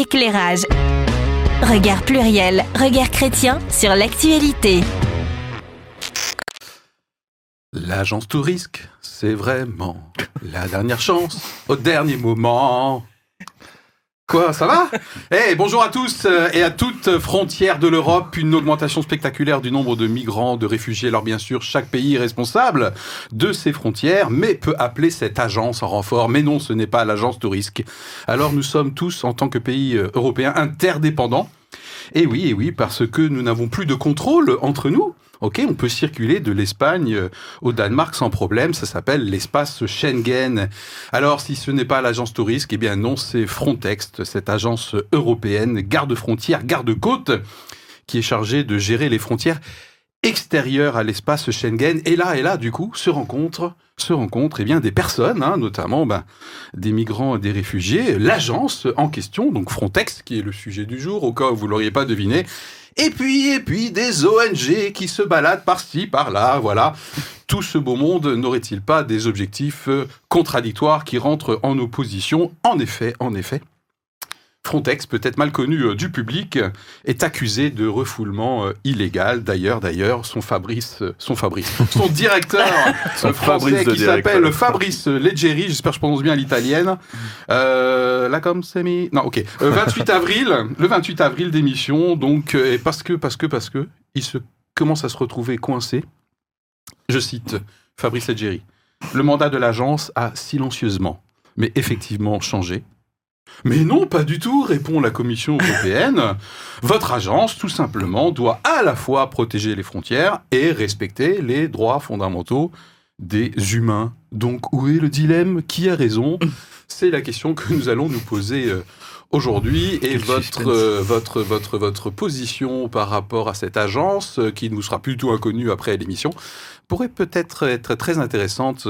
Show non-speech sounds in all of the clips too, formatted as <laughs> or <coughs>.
Éclairage. Regard pluriel, regard chrétien sur l'actualité. L'agence Tourisque, c'est vraiment la dernière chance, au dernier moment. Quoi, ça va? Eh, bonjour à tous euh, et à toutes frontières de l'Europe. Une augmentation spectaculaire du nombre de migrants, de réfugiés. Alors bien sûr, chaque pays est responsable de ses frontières, mais peut appeler cette agence en renfort. Mais non, ce n'est pas l'agence Tourisque. Alors nous sommes tous, en tant que pays euh, européens, interdépendants. Et oui, et oui, parce que nous n'avons plus de contrôle entre nous. Ok, on peut circuler de l'Espagne euh, au Danemark sans problème. Ça s'appelle l'espace Schengen. Alors, si ce n'est pas l'agence Tourisque, eh bien non, c'est Frontex, cette agence européenne, garde-frontière, garde-côte, qui est chargée de gérer les frontières extérieures à l'espace Schengen. Et là, et là, du coup, se rencontrent, se rencontrent, eh bien, des personnes, hein, notamment ben, des migrants des réfugiés. L'agence en question, donc Frontex, qui est le sujet du jour, au cas où vous l'auriez pas deviné, et puis, et puis, des ONG qui se baladent par-ci, par-là, voilà. Tout ce beau monde n'aurait-il pas des objectifs euh, contradictoires qui rentrent en opposition? En effet, en effet. Frontex, peut-être mal connu euh, du public, est accusé de refoulement euh, illégal. D'ailleurs, d'ailleurs, son Fabrice, euh, son Fabrice, <laughs> son directeur Son euh, français Fabrice qui s'appelle Fabrice Leggeri, j'espère que je prononce bien l'italienne. Euh, là comme c'est mis. Non, ok. Euh, 28 <laughs> avril, le 28 avril d'émission, donc euh, et parce que parce que parce que il se commence à se retrouver coincé. Je cite Fabrice Leggeri. Le mandat de l'agence a silencieusement, mais effectivement changé. Mais non, pas du tout, répond la Commission européenne. <laughs> Votre agence, tout simplement, doit à la fois protéger les frontières et respecter les droits fondamentaux des humains. Donc, où est le dilemme? Qui a raison? C'est la question que nous allons nous poser euh, aujourd'hui. Et votre, euh, votre, votre, votre position par rapport à cette agence, euh, qui nous sera plutôt inconnue après l'émission, pourrait peut-être être très intéressante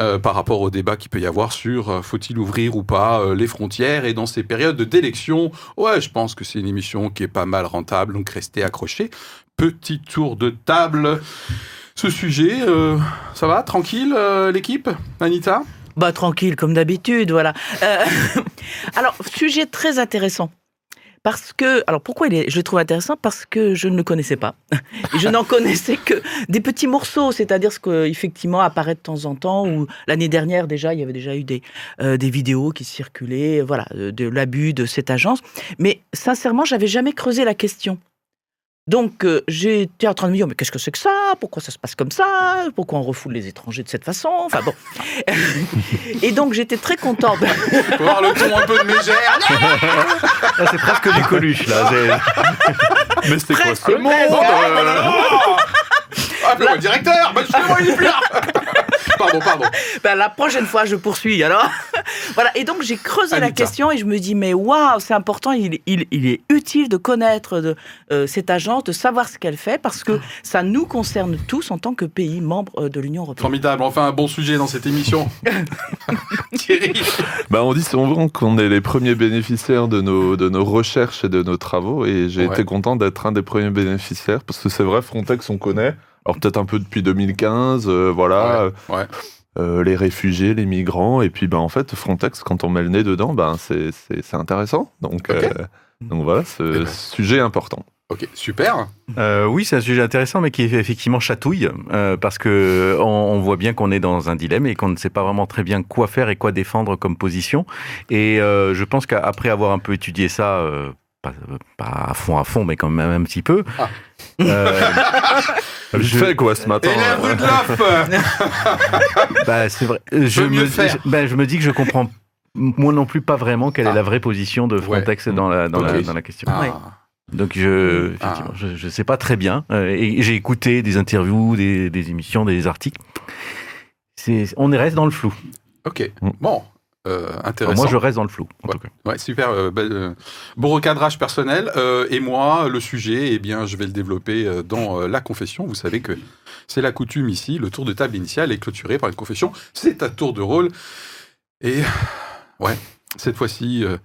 euh, par rapport au débat qu'il peut y avoir sur faut-il ouvrir ou pas les frontières et dans ces périodes d'élection. Ouais, je pense que c'est une émission qui est pas mal rentable, donc restez accrochés. Petit tour de table. Ce sujet, ça va? Tranquille, l'équipe? Anita? Bah tranquille, comme d'habitude, voilà. Euh, <laughs> alors, sujet très intéressant. Parce que, alors pourquoi il est, je le trouve intéressant? Parce que je ne le connaissais pas. Et je n'en <laughs> connaissais que des petits morceaux, c'est-à-dire ce que effectivement apparaît de temps en temps. Ou l'année dernière déjà, il y avait déjà eu des euh, des vidéos qui circulaient, voilà, de l'abus de cette agence. Mais sincèrement, j'avais jamais creusé la question. Donc, euh, j'étais en train de me dire, mais qu'est-ce que c'est que ça? Pourquoi ça se passe comme ça? Pourquoi on refoule les étrangers de cette façon? Enfin bon. <laughs> Et donc, j'étais très contente. Faut voir le ton un peu de mégère. <laughs> Ah, c'est presque du coluche, là. <laughs> Mais c'est quoi ce monde euh Appelez-moi le directeur bah, Justement, il est plus là Pardon, pardon. Ben, la prochaine fois, je poursuis. Alors, voilà. Et donc, j'ai creusé la question et je me dis, mais waouh, c'est important. Il, il, il est utile de connaître de, euh, cette agence, de savoir ce qu'elle fait, parce que ça nous concerne tous en tant que pays membre euh, de l'Union européenne. Formidable, enfin un bon sujet dans cette émission. <laughs> <laughs> Thierry Bah, on dit souvent qu'on est les premiers bénéficiaires de nos, de nos recherches et de nos travaux, et j'ai Ouais. été content d'être un des premiers bénéficiaires, parce que c'est vrai, Frontex, on connaît. Alors peut-être un peu depuis 2015, euh, voilà, Ouais. Euh, les réfugiés, les migrants, et puis ben en fait Frontex, quand on met le nez dedans, ben c'est c'est- c'est intéressant. Donc euh, donc voilà, ce Eh ben. sujet important. Ok, super. Euh, oui, c'est un sujet intéressant, mais qui effectivement chatouille, euh, parce que on, on voit bien qu'on est dans un dilemme et qu'on ne sait pas vraiment très bien quoi faire et quoi défendre comme position. Et euh, je pense qu'après avoir un peu étudié ça, euh, pas, pas à fond à fond, mais quand même un petit peu, Ah. euh, <laughs> Je- fait quoi ce matin. Et la rue de <laughs> bah, c'est vrai. Je me, je, bah, je me dis que je comprends moi non plus pas vraiment quelle Ah. est la vraie position de Frontex dans, la, dans, la, dans la question. Ah. Ouais. Donc je, Ah. effectivement, je, je sais pas très bien. Euh, et j'ai écouté des interviews, des, des émissions, des articles. C'est, on reste dans le flou. Ok, Mm. bon, euh, Enfin, moi, je reste dans le flou. En Ouais. tout cas. Ouais, super. euh, bah, euh, bon recadrage personnel. Euh, et moi, le sujet, eh bien, je vais le développer euh, dans euh, la confession. Vous savez que c'est la coutume ici. Le tour de table initial est clôturé par une confession. C'est à tour de rôle. Et ouais, cette fois-ci, euh,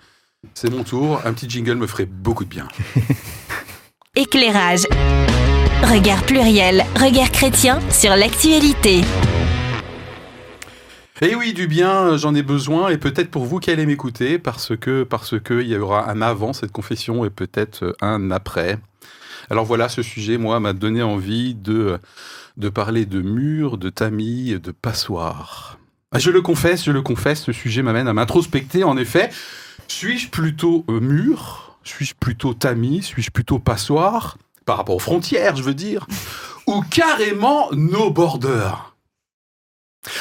c'est mon tour. Un petit jingle me ferait beaucoup de bien. <laughs> Éclairage. Regard pluriel, regard chrétien sur l'actualité. Et oui, du bien, j'en ai besoin, et peut-être pour vous qui allez m'écouter, parce que parce que il y aura un avant cette confession et peut-être un après. Alors voilà, ce sujet, moi, m'a donné envie de de parler de murs, de tamis, de passoires. Ah, Je le confesse, je le confesse, ce sujet m'amène à m'introspecter. En effet, suis-je plutôt euh, mur? Suis-je plutôt tamis? Suis-je plutôt passoire? Par rapport aux frontières, je veux dire. Ou carrément no border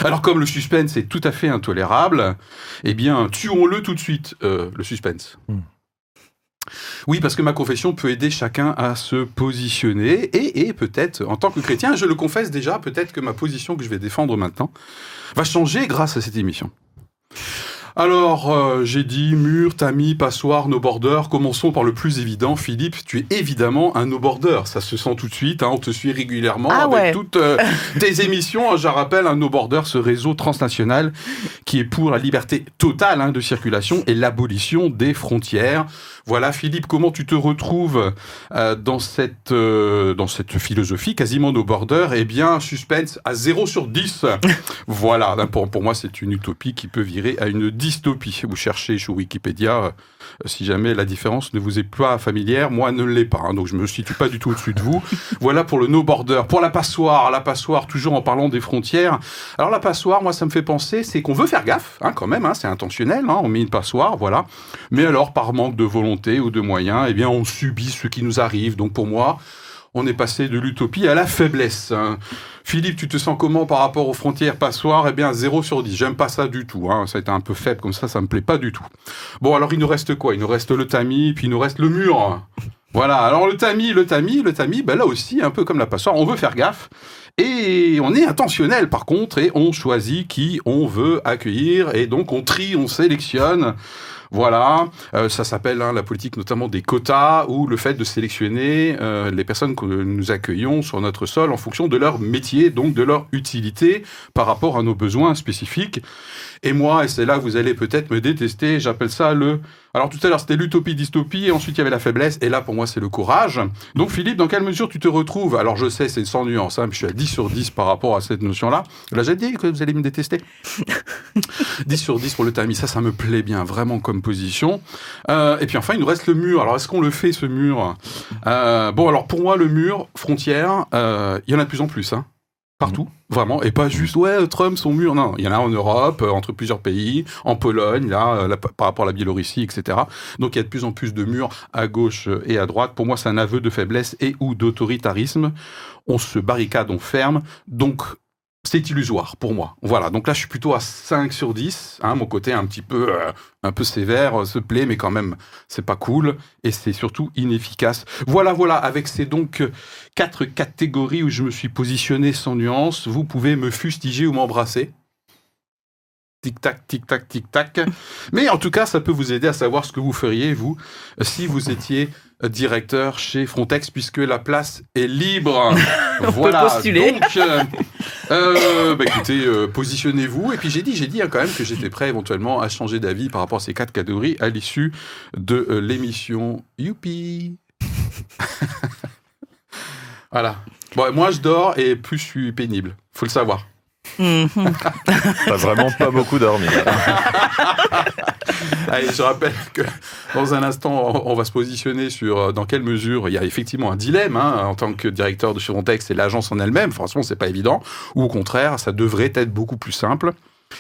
alors comme le suspense est tout à fait intolérable, eh bien tuons-le tout de suite, euh, le suspense. Hmm. Oui, parce que ma confession peut aider chacun à se positionner et, et peut-être, en tant que chrétien, je le confesse déjà, peut-être que ma position que je vais défendre maintenant va changer grâce à cette émission. Alors, euh, j'ai dit mur, tamis, passoire, no border. Commençons par le plus évident. Philippe, tu es évidemment un no border. Ça se sent tout de suite. hein. On te suit régulièrement Ah avec ouais. toutes euh, <laughs> tes émissions. Je rappelle, un no border, ce réseau transnational qui est pour la liberté totale hein, de circulation et l'abolition des frontières. Voilà, Philippe, comment tu te retrouves euh, dans cette euh, dans cette philosophie quasiment no border Eh bien, suspense à 0 sur 10. <laughs> voilà, là, pour, pour moi, c'est une utopie qui peut virer à une dystopie. Vous cherchez sur Wikipédia, euh, si jamais la différence ne vous est pas familière, moi ne l'est pas, hein, donc je me situe pas du tout au-dessus de vous. <laughs> voilà pour le no border. Pour la passoire, la passoire, toujours en parlant des frontières. Alors la passoire, moi, ça me fait penser, c'est qu'on veut faire gaffe, hein, quand même, hein, c'est intentionnel, on met une passoire, voilà. Mais alors, par manque de volonté ou de moyens, eh bien, on subit ce qui nous arrive. Donc pour moi, on est passé de l'utopie à la faiblesse. hein. Philippe, tu te sens comment par rapport aux frontières passoires? Eh bien, 0 sur 10. J'aime pas ça du tout. Hein. Ça a été un peu faible comme ça, ça me plaît pas du tout. Bon, alors il nous reste quoi? Il nous reste le tamis, puis il nous reste le mur. Voilà, alors le tamis, le tamis, le tamis, ben là aussi, un peu comme la passoire, on veut faire gaffe. Et on est intentionnel par contre, et on choisit qui on veut accueillir, et donc on trie, on sélectionne. Voilà, Euh, ça s'appelle hein, la politique notamment des quotas ou le fait de sélectionner euh, les personnes que nous accueillons sur notre sol en fonction de leur métier, donc de leur utilité par rapport à nos besoins spécifiques. Et moi, et c'est là que vous allez peut-être me détester, j'appelle ça le... Alors tout à l'heure c'était l'utopie, dystopie, et ensuite il y avait la faiblesse, et là pour moi c'est le courage. Donc Philippe, dans quelle mesure tu te retrouves? Alors je sais, c'est sans nuance, hein, je suis à 10 sur 10 par rapport à cette notion-là. Là j'ai dit que vous allez me détester? <laughs> 10 sur 10 pour le tamis, ça, ça me plaît bien, vraiment comme position. Euh, et puis enfin, il nous reste le mur. Alors, est-ce qu'on le fait, ce mur? Euh, Bon, alors pour moi, le mur, frontière, euh, il y en a de plus en plus, hein. Partout, vraiment, et pas juste ouais Trump son mur. Non, il y en a en Europe, euh, entre plusieurs pays, en Pologne, là, euh, là, par rapport à la Biélorussie, etc. Donc il y a de plus en plus de murs à gauche et à droite. Pour moi, c'est un aveu de faiblesse et ou d'autoritarisme. On se barricade, on ferme. Donc c'est illusoire pour moi. Voilà, donc là je suis plutôt à 5 sur 10. Hein, mon côté un petit peu, euh, un peu sévère euh, se plaît, mais quand même c'est pas cool et c'est surtout inefficace. Voilà, voilà, avec ces donc euh, quatre catégories où je me suis positionné sans nuance, vous pouvez me fustiger ou m'embrasser. Tic-tac, tic-tac, tic-tac. Mais en tout cas, ça peut vous aider à savoir ce que vous feriez, vous, si vous étiez directeur chez Frontex, puisque la place est libre. <laughs> On voilà. peut postuler. Donc, euh, euh, bah, écoutez, euh, positionnez-vous. Et puis j'ai dit, j'ai dit hein, quand même que j'étais prêt éventuellement à changer d'avis par rapport à ces quatre catégories à l'issue de l'émission. Youpi <laughs> Voilà. Bon, moi je dors et plus je suis pénible. Faut le savoir. Mhm. T'as vraiment pas beaucoup dormi. <laughs> Allez, je rappelle que dans un instant, on va se positionner sur euh, dans quelle mesure il y a effectivement un dilemme hein, en tant que directeur de chez Frontex et l'agence en elle-même. Franchement, c'est pas évident. Ou au contraire, ça devrait être beaucoup plus simple.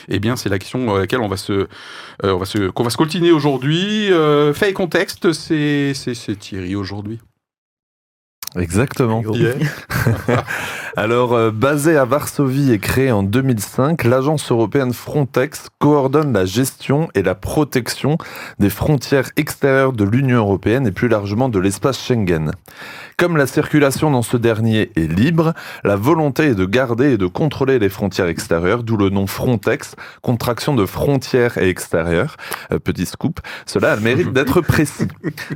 Eh bien, c'est la question à laquelle on va se, euh, on va se, qu'on va se coltiner aujourd'hui. Euh, fait et contexte, c'est, c'est Thierry aujourd'hui. Exactement. Yeah. <laughs> Alors, euh, basée à Varsovie et créée en 2005, l'agence européenne Frontex coordonne la gestion et la protection des frontières extérieures de l'Union européenne et plus largement de l'espace Schengen. Comme la circulation dans ce dernier est libre, la volonté est de garder et de contrôler les frontières extérieures, d'où le nom Frontex, contraction de frontières et extérieures. Euh, petit scoop, cela a le mérite d'être précis.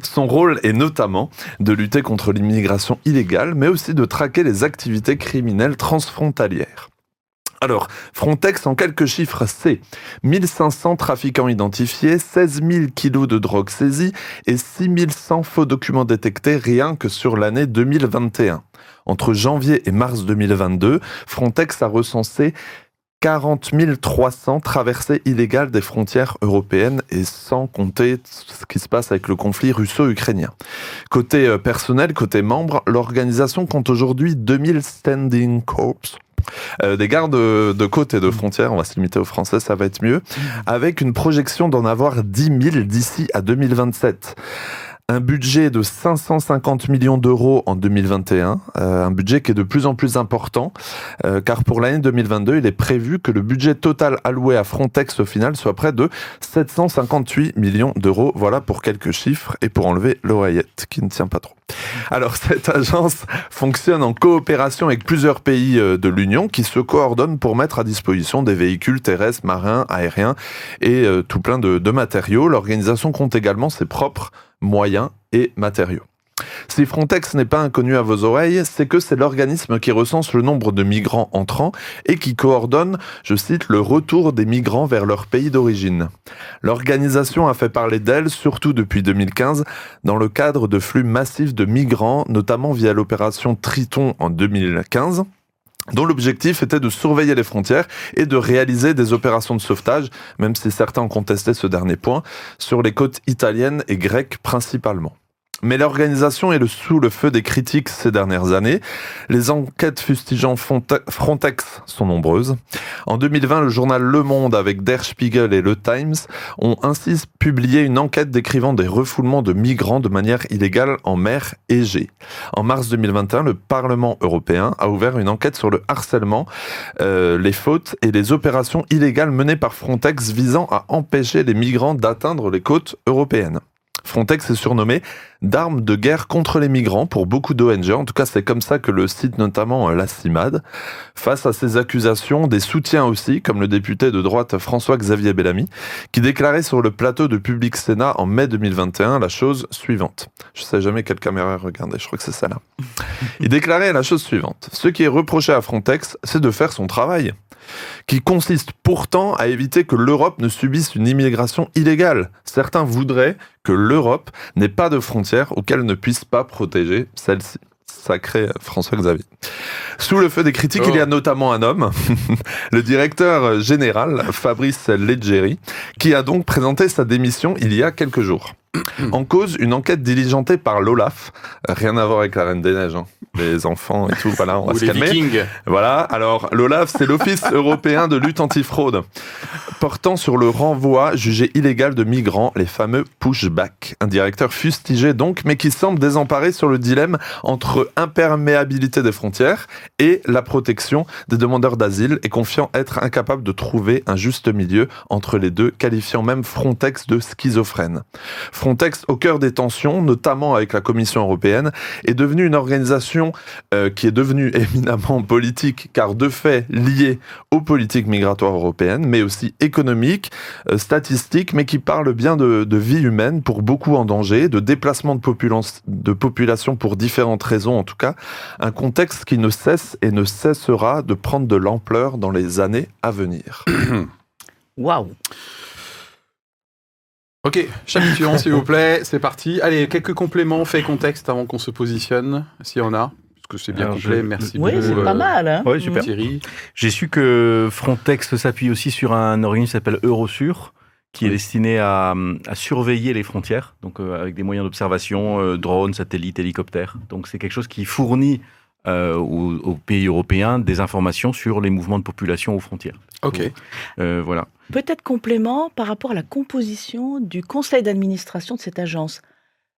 Son rôle est notamment de lutter contre l'immigration illégale, mais aussi de traquer les activités criminelles transfrontalières. Alors, Frontex, en quelques chiffres, c'est 1500 trafiquants identifiés, 16 000 kilos de drogue saisie et 6100 faux documents détectés rien que sur l'année 2021. Entre janvier et mars 2022, Frontex a recensé 40 300 traversées illégales des frontières européennes et sans compter ce qui se passe avec le conflit russo-ukrainien. Côté euh, personnel, côté membre, l'organisation compte aujourd'hui 2000 standing corps. Euh, des gardes de côte et de frontières, on va se limiter aux Français, ça va être mieux, avec une projection d'en avoir 10 000 d'ici à 2027 un budget de 550 millions d'euros en 2021, euh, un budget qui est de plus en plus important, euh, car pour l'année 2022, il est prévu que le budget total alloué à Frontex au final soit près de 758 millions d'euros. Voilà pour quelques chiffres et pour enlever l'oreillette qui ne tient pas trop. Alors <laughs> cette agence fonctionne en coopération avec plusieurs pays euh, de l'Union qui se coordonnent pour mettre à disposition des véhicules terrestres, marins, aériens et tout plein de, de matériaux. L'organisation compte également ses propres moyens et matériaux. Si Frontex n'est pas inconnu à vos oreilles, c'est que c'est l'organisme qui recense le nombre de migrants entrants et qui coordonne, je cite, le retour des migrants vers leur pays d'origine. L'organisation a fait parler d'elle, surtout depuis 2015, dans le cadre de flux massifs de migrants, notamment via l'opération Triton en 2015 dont l'objectif était de surveiller les frontières et de réaliser des opérations de sauvetage, même si certains ont contesté ce dernier point, sur les côtes italiennes et grecques principalement mais l'organisation est le sous le feu des critiques ces dernières années. Les enquêtes fustigeant Frontex sont nombreuses. En 2020, le journal Le Monde avec Der Spiegel et Le Times ont ainsi publié une enquête décrivant des refoulements de migrants de manière illégale en mer Égée. En mars 2021, le Parlement européen a ouvert une enquête sur le harcèlement, euh, les fautes et les opérations illégales menées par Frontex visant à empêcher les migrants d'atteindre les côtes européennes. Frontex est surnommé d'armes de guerre contre les migrants pour beaucoup d'ONG. En tout cas, c'est comme ça que le site notamment euh, la CIMAD. Face à ces accusations, des soutiens aussi, comme le député de droite François-Xavier Bellamy, qui déclarait sur le plateau de Public Sénat en mai 2021 la chose suivante. Je sais jamais quelle caméra regarder, je crois que c'est ça là. Il déclarait la chose suivante. Ce qui est reproché à Frontex, c'est de faire son travail qui consiste pourtant à éviter que l'Europe ne subisse une immigration illégale. Certains voudraient que l'Europe n'ait pas de frontières auxquelles ne puisse pas protéger celle-ci. Sacré François Xavier. Sous le feu des critiques, il y a oh. notamment un homme, <laughs> le directeur général Fabrice Leggeri, qui a donc présenté sa démission il y a quelques jours. En cause, une enquête diligentée par l'OLAF, rien à voir avec la Reine des Neiges, hein. les enfants et tout, voilà, on va se calmer. Voilà, alors l'OLAF, c'est l'Office <laughs> européen de lutte antifraude, portant sur le renvoi jugé illégal de migrants, les fameux pushback. Un directeur fustigé donc, mais qui semble désemparé sur le dilemme entre imperméabilité des frontières et la protection des demandeurs d'asile, et confiant être incapable de trouver un juste milieu entre les deux, qualifiant même Frontex de schizophrène. Frontex, au cœur des tensions, notamment avec la Commission européenne, est devenue une organisation euh, qui est devenue <laughs> éminemment politique, car de fait liée aux politiques migratoires européennes, mais aussi économique, euh, statistique, mais qui parle bien de, de, vie humaine pour beaucoup en danger, de déplacement de, de population pour différentes raisons en tout cas, un contexte qui ne cesse et ne cessera de prendre de l'ampleur dans les années à venir. <coughs> Waouh Ok, chapitre suivant s'il vous plaît, c'est parti. Allez, quelques compléments, faits contexte avant qu'on se positionne, s'il y en a. Parce que c'est bien complet, merci oui, beaucoup. Oui, c'est pas mal. Hein oui, super. Thierry. J'ai su que Frontex s'appuie aussi sur un organisme qui s'appelle Eurosur, qui est destiné à, surveiller les frontières, donc euh, avec des moyens d'observation, euh, drones, satellites, hélicoptères. Donc c'est quelque chose qui fournit euh, aux, pays européens des informations sur les mouvements de population aux frontières. Ok. Euh, voilà. Peut-être complément par rapport à la composition du conseil d'administration de cette agence.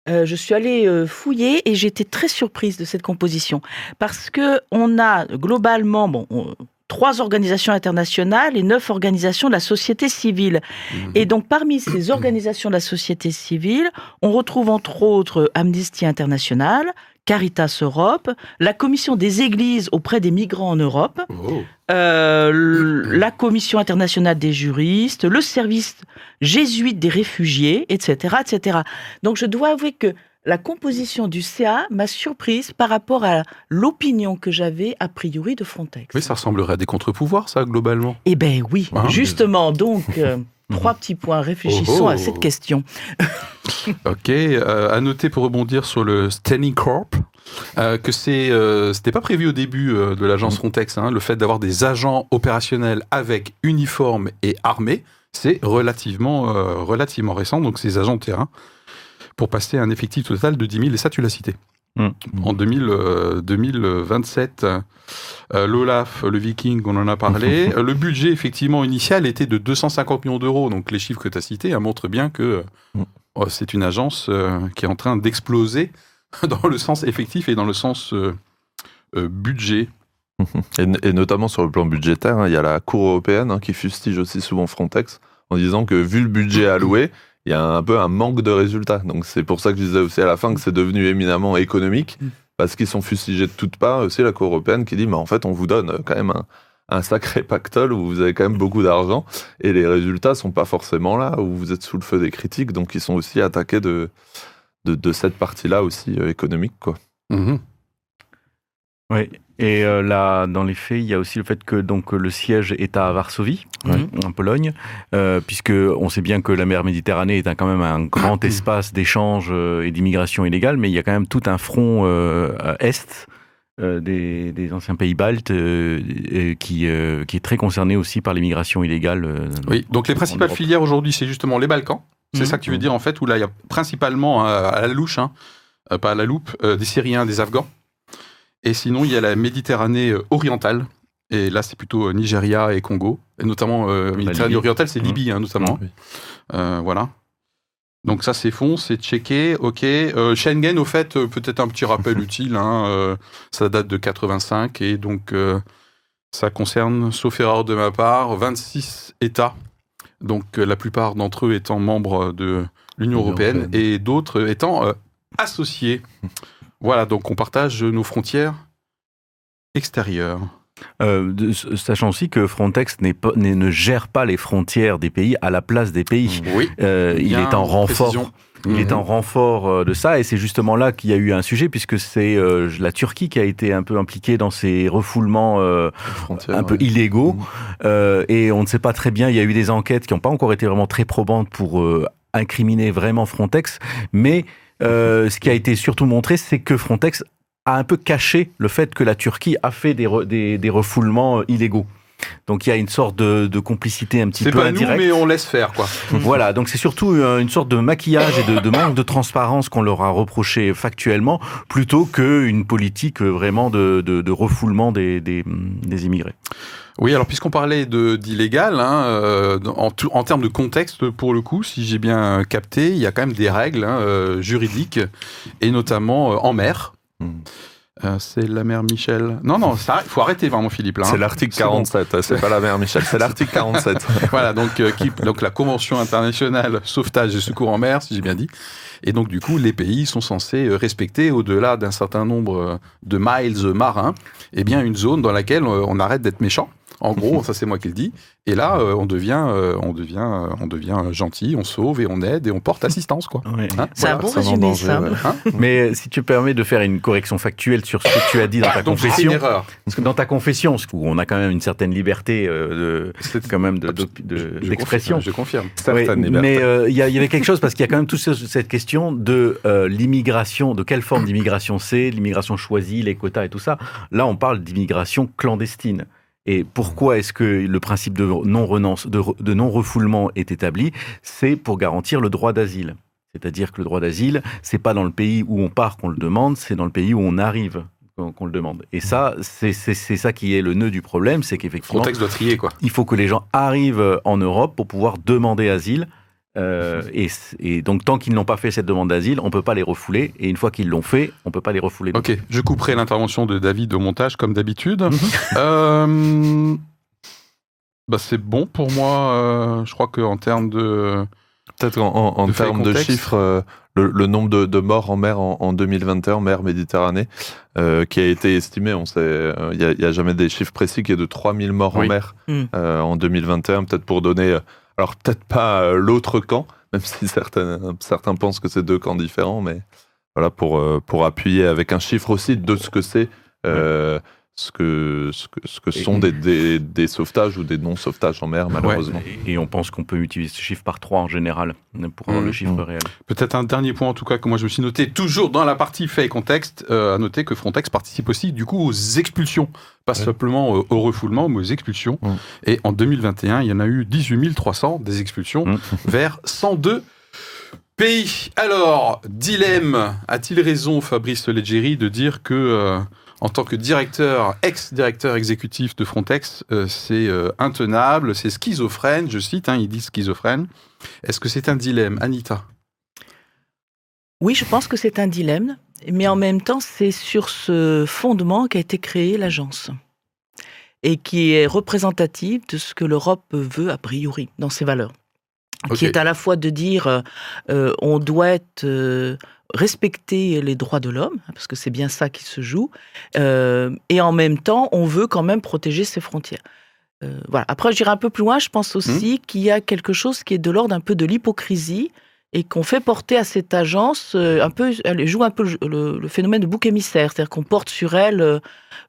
Euh, je suis allée fouiller et j'étais très surprise de cette composition parce que on a globalement bon trois organisations internationales et neuf organisations de la société civile. Mhm. Et donc parmi ces organisations de la société civile, on retrouve entre autres Amnesty International, Caritas Europe, la commission des églises auprès des migrants en Europe, oh. euh, la commission internationale des juristes, le service jésuite des réfugiés, etc., etc. Donc je dois avouer que la composition du CA m'a surprise par rapport à l'opinion que j'avais a priori de Frontex. Oui, ça ressemblerait à des contre-pouvoirs, ça, globalement? Eh bien oui, hein justement, donc... Trois petits points. Réfléchissons à cette question. <laughs> ok, euh, à noter pour rebondir sur le Standing Corp. euh, que c'est, euh, c'était pas prévu au début euh, de l'agence Frontex, hein, le fait d'avoir des agents opérationnels avec uniforme et armés, c'est relativement, euh, relativement récent, donc ces agents de terrain, pour passer à un effectif total de 10 000, et ça tu l'as cité. Mm. En 2000, euh, 2027, euh, l'OLAF, le Viking, on en a parlé. Euh, le budget, effectivement, initial était de 250 millions d'euros. Donc, les chiffres que tu as cités hein, montrent bien que Mm. oh, c'est une agence euh, qui est en train d'exploser <laughs> dans le sens effectif et dans le sens euh, euh, budget. <laughs> Et, et notamment sur le plan budgétaire, hein, il y a la Cour européenne hein, qui fustige aussi souvent Frontex en disant que vu le budget alloué, il y a un peu un manque de résultats. Donc c'est pour ça que je disais aussi à la fin que c'est devenu éminemment économique, parce qu'ils sont fustigés de toutes parts. Aussi la Cour européenne qui dit, mais en fait, on vous donne euh, quand même un, un sacré pactole où vous avez quand même beaucoup d'argent et les résultats sont pas forcément là, où vous êtes sous le feu des critiques. Donc ils sont aussi attaqués de, de, de cette partie-là aussi euh, économique. Quoi. Mhm. Oui. Et euh, là, dans les faits, il y a aussi le fait que donc le siège est à Varsovie, en Pologne, euh, puisque on sait bien que la mer Méditerranée est un- quand même un <coughs> grand espace d'échange euh, et d'immigration illégale, mais il y a quand même tout un front euh, est. euh, des, des anciens pays baltes qui, qui est très concerné aussi par l'immigration illégale. Oui, donc les principales filières aujourd'hui, c'est justement les Balkans. C'est Mhm. ça que tu veux dire, en fait, où là, il y a principalement, à la louche, hein, pas à la loupe, des Syriens, des Afghans. Et sinon, il y a la Méditerranée euh, orientale. Et là, c'est plutôt euh, Nigeria et Congo. Et notamment, euh, Méditerranée orientale, c'est. Libye, hein, notamment. Oui. Euh, voilà. Donc ça, c'est fond, c'est checké, ok. Euh, Schengen, au fait, peut-être un petit rappel <laughs> utile. Hein, ça date de 85 et donc ça concerne, sauf erreur de ma part, 26 États. Donc la plupart d'entre eux étant membres de l'Union européenne, européenne. et d'autres étant associés. <laughs> voilà, donc on partage nos frontières extérieures. Euh, de- sachant aussi que Frontex pas, ne gère pas les frontières des pays à la place des pays. Oui. Euh, il est en renfort. précision. Il est Mhm. en renfort euh, de ça et c'est justement là qu'il y a eu un sujet puisque c'est euh, la Turquie qui a été un peu impliquée dans ces refoulements euh, un peu ouais. illégaux Mhm. Euh, et on ne sait pas très bien. Il y a eu des enquêtes qui n'ont pas encore été vraiment très probantes pour incriminer vraiment Frontex, mais euh, ce qui a été surtout montré, c'est que Frontex a un peu caché le fait que la Turquie a fait des, re- des, des refoulements euh, illégaux. Donc il y a une sorte de, de complicité un petit peu pas nous, indirecte. mais on laisse faire, quoi. <laughs> Voilà, donc c'est surtout euh, une sorte de maquillage et de, de manque de transparence qu'on leur a reproché factuellement, plutôt qu'une politique euh, vraiment de, refoulement des, des, des immigrés. Oui, alors puisqu'on parlait d'illégal, hein, euh, en, tout- en termes de contexte, pour le coup, si j'ai bien capté, il y a quand même des règles hein, juridiques, et notamment en mer. Mm. Euh, c'est la mère Michel. Non, non, il faut arrêter vraiment, Philippe. Là, hein. C'est l'article C'est bon. 47, c'est pas la mère Michel, c'est l'article 47. <laughs> voilà, donc, euh, qui- donc la Convention internationale sauvetage et secours en mer, si j'ai bien dit. Et donc, du coup, les pays sont censés euh, respecter, au-delà d'un certain nombre euh, de miles marins, eh bien, une zone dans laquelle euh, on arrête d'être méchant. En gros, <laughs> ça c'est moi qui le dis. Et là, euh, on devient, euh, on devient, euh, on devient gentil, on sauve et on aide et on porte assistance, quoi. Hein, C'est un bon résumé, danger, ça. ouais. Hein <laughs> Mais euh, si tu permets de faire une correction factuelle sur ce que tu as dit dans ta donc fait une confession, erreur. parce que dans ta confession, où on a quand même une certaine liberté euh, de, quand même de- Abs- de- de- je d'expression. confirme, Je confirme. Oui, mais euh, il y, y avait quelque chose parce qu'il y a quand même toute ce- cette question de euh, l'immigration, de quelle forme d'immigration c'est, l'immigration choisie, les quotas et tout ça. Là, on parle d'immigration clandestine. Et pourquoi est-ce que le principe de non-renonce, de, re- de non-refoulement est établi? C'est pour garantir le droit d'asile. C'est-à-dire que le droit d'asile, c'est pas dans le pays où on part qu'on le demande, c'est dans le pays où on arrive qu'on le demande. Et ça, c'est ça qui est le nœud du problème, c'est qu'effectivement, doit trier, quoi. il faut que les gens arrivent en Europe pour pouvoir demander asile. Euh, et, donc, tant qu'ils n'ont pas fait cette demande d'asile, on peut pas les refouler. Et une fois qu'ils l'ont fait, on peut pas les refouler. Ok, je couperai l'intervention de David au montage comme d'habitude. Mhm. <laughs> Euh, bah c'est bon pour moi. euh, je crois qu'en termes de. Peut-être en, en- en De faire termes de chiffres, le, le nombre de, de morts en mer en, en 2021, en mer Méditerranée, euh, qui a été estimé, on sait, euh, il n'y a, jamais des chiffres précis, qui est de 3000 morts Oui. en mer Mm. euh, en 2021, peut-être pour donner, euh, alors peut-être pas euh, l'autre camp, <laughs> même si certains, certains pensent que c'est deux camps différents, mais voilà, pour, euh, pour appuyer avec un chiffre aussi de ce que c'est. euh, ce que, ce que, ce que sont des, des, des sauvetages ou des non-sauvetages en mer, malheureusement. Et, et on pense qu'on peut utiliser ce chiffre par 3 en général pour avoir Mhm. le chiffre Mhm. réel. Peut-être un dernier point en tout cas que moi je me suis noté, toujours dans la partie fait et contexte, euh, à noter que Frontex participe aussi du coup aux expulsions, pas Ouais. simplement euh, au refoulement, mais aux expulsions. Mm. Et en 2021, il y en a eu 18 300 des expulsions Mm. <laughs> vers 102 pays. Alors, dilemme, a-t-il raison Fabrice Leggeri de dire que euh, en tant que directeur, ex-directeur exécutif de Frontex, euh, c'est euh, intenable, c'est schizophrène, je cite, hein, il dit schizophrène. Est-ce que c'est un dilemme, Anita? Oui, je pense que c'est un dilemme, mais en même temps, c'est sur ce fondement qu'a été créée l'agence et qui est représentative de ce que l'Europe veut a priori dans ses valeurs. Qui est à la fois de dire euh, on doit être, euh, respecter les droits de l'homme, hein, parce que c'est bien ça qui se joue, euh, et en même temps, on veut quand même protéger ses frontières. Voilà. Après, je dirais un peu plus loin, je pense aussi qu'il y a quelque chose qui est de l'ordre un peu de l'hypocrisie et qu'on fait porter à cette agence euh, un peu, elle joue un peu le, phénomène de bouc émissaire, c'est-à-dire qu'on porte sur elle euh,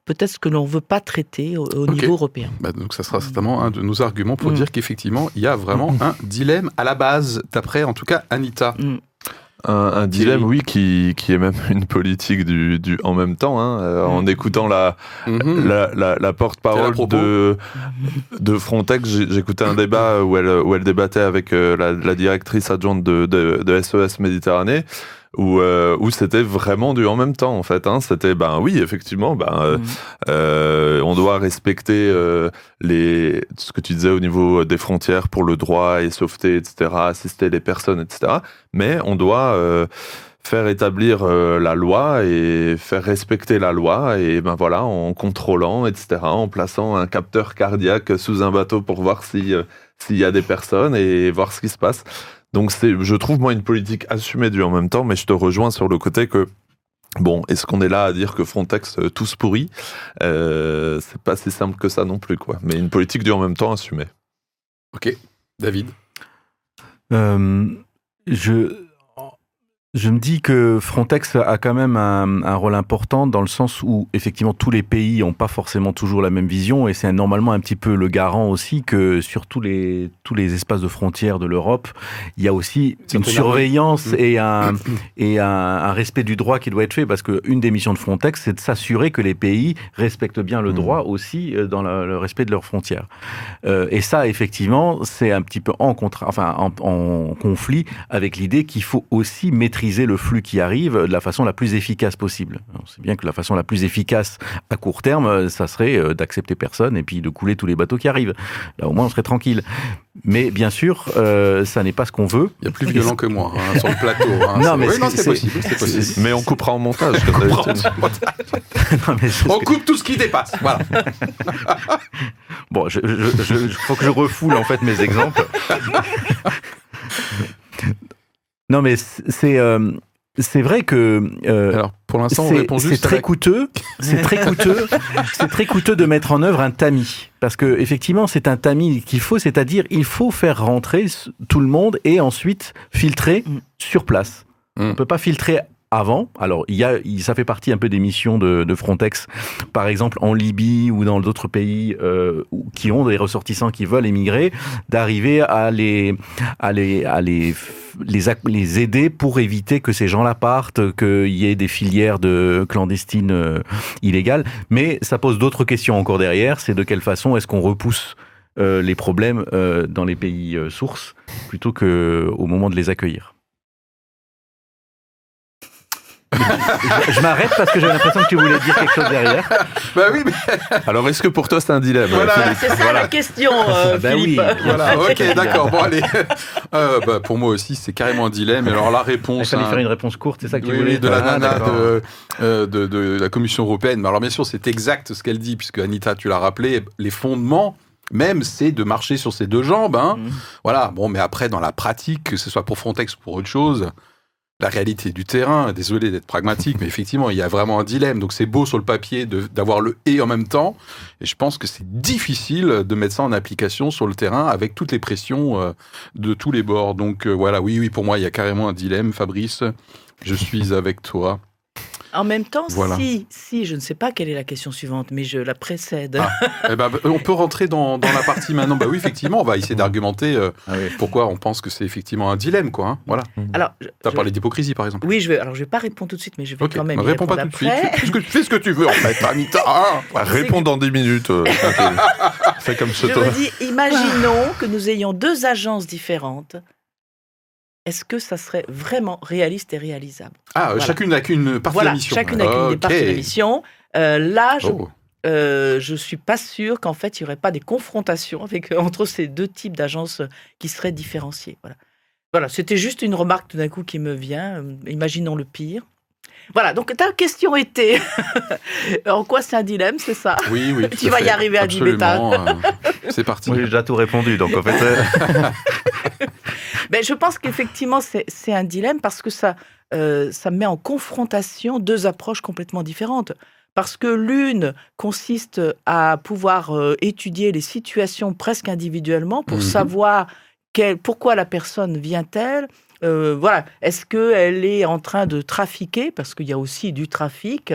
peut-être ce que l'on veut pas traiter au, niveau européen. Bah, donc ça sera certainement un de nos arguments pour Mm. dire qu'effectivement, il y a vraiment un dilemme à la base, d'après en tout cas Anita. Mm. Un, un dilemme, oui, qui, qui est même une politique du, du en même temps. hein, euh, En Mm. écoutant la, Mhm. la, la, la Quel porte-parole de, de Frontex, j'écoutais un débat où elle, où elle débattait avec euh, la, la directrice adjointe de, de, de SOS Méditerranée. Où, euh, où c'était vraiment du en même temps en fait hein. c'était ben oui effectivement ben euh, Mm. euh, on doit respecter euh, les, ce que tu disais au niveau des frontières pour le droit et sauveter, etc., assister les personnes, etc. Mais on doit euh, faire établir euh, la loi et faire respecter la loi et ben voilà en contrôlant, etc., en plaçant un capteur cardiaque sous un bateau pour voir si euh, s'il y a des personnes et voir ce qui se passe. Donc c'est, je trouve moi une politique assumée du en même temps, mais je te rejoins sur le côté que Bon, est-ce qu'on est là à dire que Frontex euh, tous pourris? Euh, C'est pas si simple que ça non plus, quoi. Mais une politique du en même temps assumée. Ok, David? Euh, je, je me dis que Frontex a quand même un, un rôle important dans le sens où effectivement tous les pays n'ont pas forcément toujours la même vision et c'est normalement un petit peu le garant aussi que sur tous les, tous les espaces de frontières de l'Europe, il y a aussi une surveillance Mm. et, un, et un, un respect du droit qui doit être fait parce qu'une des missions de Frontex, c'est de s'assurer que les pays respectent bien le Mm. droit aussi euh, dans le respect de leurs frontières. Euh, et ça, effectivement, c'est un petit peu en, contra, enfin, en, en conflit avec l'idée qu'il faut aussi maîtriser le flux qui arrive de la façon la plus efficace possible. On sait bien que la façon la plus efficace à court terme, euh, ça serait euh, d'accepter personne et puis de couler tous les bateaux qui arrivent. Là, au moins, on serait tranquille. Mais bien sûr, euh, ça n'est pas ce qu'on veut. Il y a plus violent que moi hein, sur le plateau. hein. Non, mais oui, non, c'est- possible. Mais on coupera en montage. comme d'habitude. <laughs> Non, mais c'est ce On que- coupe tout ce qui dépasse. Voilà. <laughs> Bon, je, je, je- je- faut que je refoule en fait mes exemples. <laughs> non, mais c'est euh, c'est vrai que euh, Alors, pour l'instant, on c'est répond c'est juste à très la- coûteux. C'est très <laughs> coûteux. c'est très coûteux de mettre en œuvre un tamis parce que effectivement, c'est un tamis qu'il faut, c'est-à-dire il faut faire rentrer tout le monde et ensuite filtrer Mm. sur place. Mm. On peut pas filtrer avant. Alors, il y a, ça fait partie un peu des missions de, Frontex, par exemple en Libye ou dans d'autres pays euh, qui ont des ressortissants qui veulent émigrer, d'arriver à les, à les, à les, les, aider pour éviter que ces gens-là partent, qu'il y ait des filières de clandestines euh, illégales. Mais ça pose d'autres questions encore derrière. C'est de quelle façon est-ce qu'on repousse euh, les problèmes dans les pays sources plutôt que au moment de les accueillir? Je je m'arrête parce que j'ai l'impression que tu voulais dire quelque chose derrière. Bah oui, mais Alors, est-ce que pour toi c'est un dilemme Voilà. C'est ça la question, euh, Ah bah Philippe. oui. voilà, ok, d'accord. Bon, allez. Euh, bah, pour moi aussi, c'est carrément un dilemme. Alors, la Il réponse. fallait hein, faire une réponse courte, c'est ça que tu oui, voulais oui, de la Ah, nana de, euh, de, de la Commission européenne. Mais alors, bien sûr, c'est exact ce qu'elle dit, puisque Anita, tu l'as rappelé, les fondements. Même, c'est de marcher sur ses deux jambes. Hein. Mhm. Voilà. Bon, mais après, dans la pratique, que ce soit pour Frontex ou pour autre chose, la réalité du terrain, désolé d'être pragmatique, mais effectivement, il y a vraiment un dilemme. Donc, c'est beau sur le papier d'avoir le et en même temps. Et je pense que c'est difficile de mettre ça en application sur le terrain avec toutes les pressions euh, de tous les bords. Donc, euh, voilà, oui, oui, pour moi, il y a carrément un dilemme, Fabrice. Je suis avec toi. En même temps, Voilà. si, si, je ne sais pas quelle est la question suivante, mais je la précède. Ah. Eh ben, on peut rentrer dans, dans la partie maintenant. Bah oui, effectivement, on va essayer d'argumenter euh, Ah oui. pourquoi on pense que c'est effectivement un dilemme, quoi. hein. Voilà. Alors, je- Tu as je- parlé d'hypocrisie, par exemple. oui, je vais. Alors, je vais pas répondre tout de suite, mais je vais quand même. y réponds pas tout de suite. Fais ce, que, fais ce que tu veux, en fait, Anita. hein. <laughs> Réponds dans 10 minutes. euh. <laughs> Fais comme chez Je toi. me dis, imaginons que nous ayons deux agences différentes. Est-ce que ça serait vraiment réaliste et réalisable? Ah, euh, Voilà. chacune avec une partie de Voilà, la mission. chacune avec une des Ok. parties de l'émission. Euh, là, je Oh. euh, je suis pas sûre qu'en fait il y aurait pas des confrontations avec entre ces deux types d'agences qui seraient différenciées. Voilà. Voilà, c'était juste une remarque tout d'un coup qui me vient. euh, Imaginons le pire. Voilà, donc ta question était <laughs> en quoi c'est un dilemme, c'est ça? Oui, oui. <laughs> Tu vas y arriver à 10 métal. Absolument, euh, C'est parti. Moi, j'ai déjà tout répondu, donc en fait, euh, <laughs> Ben, je pense qu'effectivement, c'est un dilemme parce que ça, euh, ça met en confrontation deux approches complètement différentes. Parce que l'une consiste à pouvoir euh, étudier les situations presque individuellement pour Mhm. savoir quel- pourquoi la personne vient-elle. Euh, voilà, est-ce qu'elle est en train de trafiquer parce qu'il y a aussi du trafic,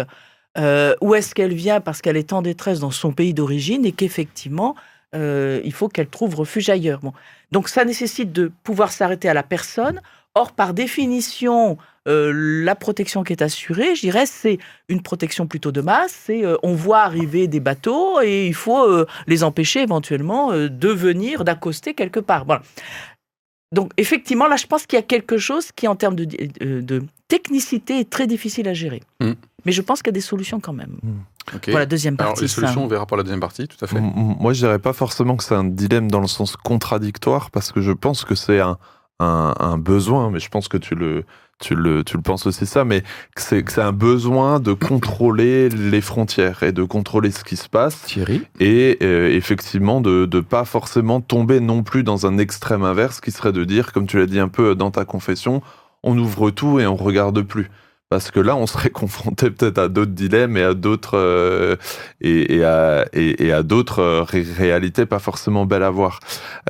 euh, ou est-ce qu'elle vient parce qu'elle est en détresse dans son pays d'origine et qu'effectivement euh, il faut qu'elle trouve refuge ailleurs. Bon. Donc ça nécessite de pouvoir s'arrêter à la personne. Or, par définition, euh, la protection qui est assurée, je dirais, c'est une protection plutôt de masse. C'est euh, on voit arriver des bateaux et il faut euh, les empêcher éventuellement euh, de venir, d'accoster quelque part. Voilà. Donc effectivement, là, je pense qu'il y a quelque chose qui, en termes de, de technicité, est très difficile à gérer. Mm. Mais je pense qu'il y a des solutions quand même. Ok. Voilà, deuxième Alors, partie. les ça. solutions, on verra pour la deuxième partie, tout à fait. M- Moi, je dirais pas forcément que c'est un dilemme dans le sens contradictoire, parce que je pense que c'est un, un, un besoin, mais je pense que tu le, tu le, tu le penses aussi ça, mais que c'est que c'est un besoin de contrôler les frontières et de contrôler ce qui se passe, Thierry et euh, effectivement de ne pas forcément tomber non plus dans un extrême inverse, qui serait de dire, comme tu l'as dit un peu dans ta confession, on ouvre tout et on regarde plus. Parce que là, on serait <laughs> confronté peut-être à d'autres dilemmes et à d'autres euh, et, à, et, à d'autres euh, ré- réalités pas forcément belles à voir.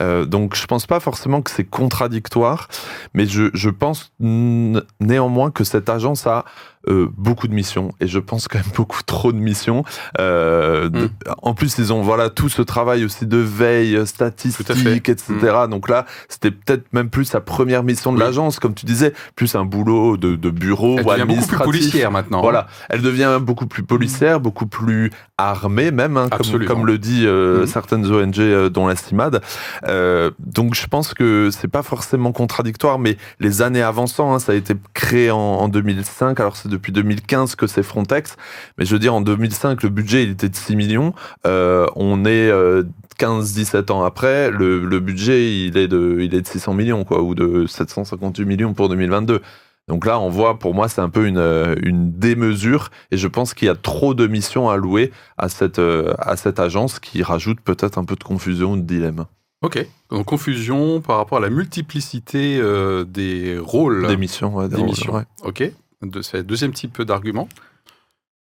Euh, donc, je pense pas forcément que c'est contradictoire, mais je, je pense néanmoins que cette agence a euh, beaucoup de missions et je pense quand même beaucoup trop de missions. Euh, de- Mm. En plus, ils ont voilà tout ce travail aussi de veille statistique, à fait. etc. Donc là, c'était peut-être même plus sa première mission de Oui. l'agence, comme tu disais, plus un boulot de, de bureau Elle ou devient beaucoup plus policière maintenant. hein. Voilà, elle devient beaucoup plus policière, beaucoup plus armée même, hein, comme, le dit euh, certaines ONG euh, dont la CIMAD. Euh, donc je pense que c'est pas forcément contradictoire, mais les années avançant, hein, ça a été créé en, en 2005, alors c'est depuis 2015 que c'est Frontex, mais je veux dire en 2005 le budget il était de 6 millions, Euh, on est euh, 15-17 ans après, le, le budget il est de il est de 600 millions quoi, ou de 758 millions pour 2022. Donc là, on voit, pour moi, c'est un peu une, euh, une démesure, et je pense qu'il y a trop de missions allouées à cette, euh, à cette agence qui rajoute peut-être un peu de confusion ou de dilemme. Ok. Donc, confusion par rapport à la multiplicité euh, des rôles. Des missions, ouais, des Des rôles, missions. ouais. Ok. De, le deuxième type d'argument.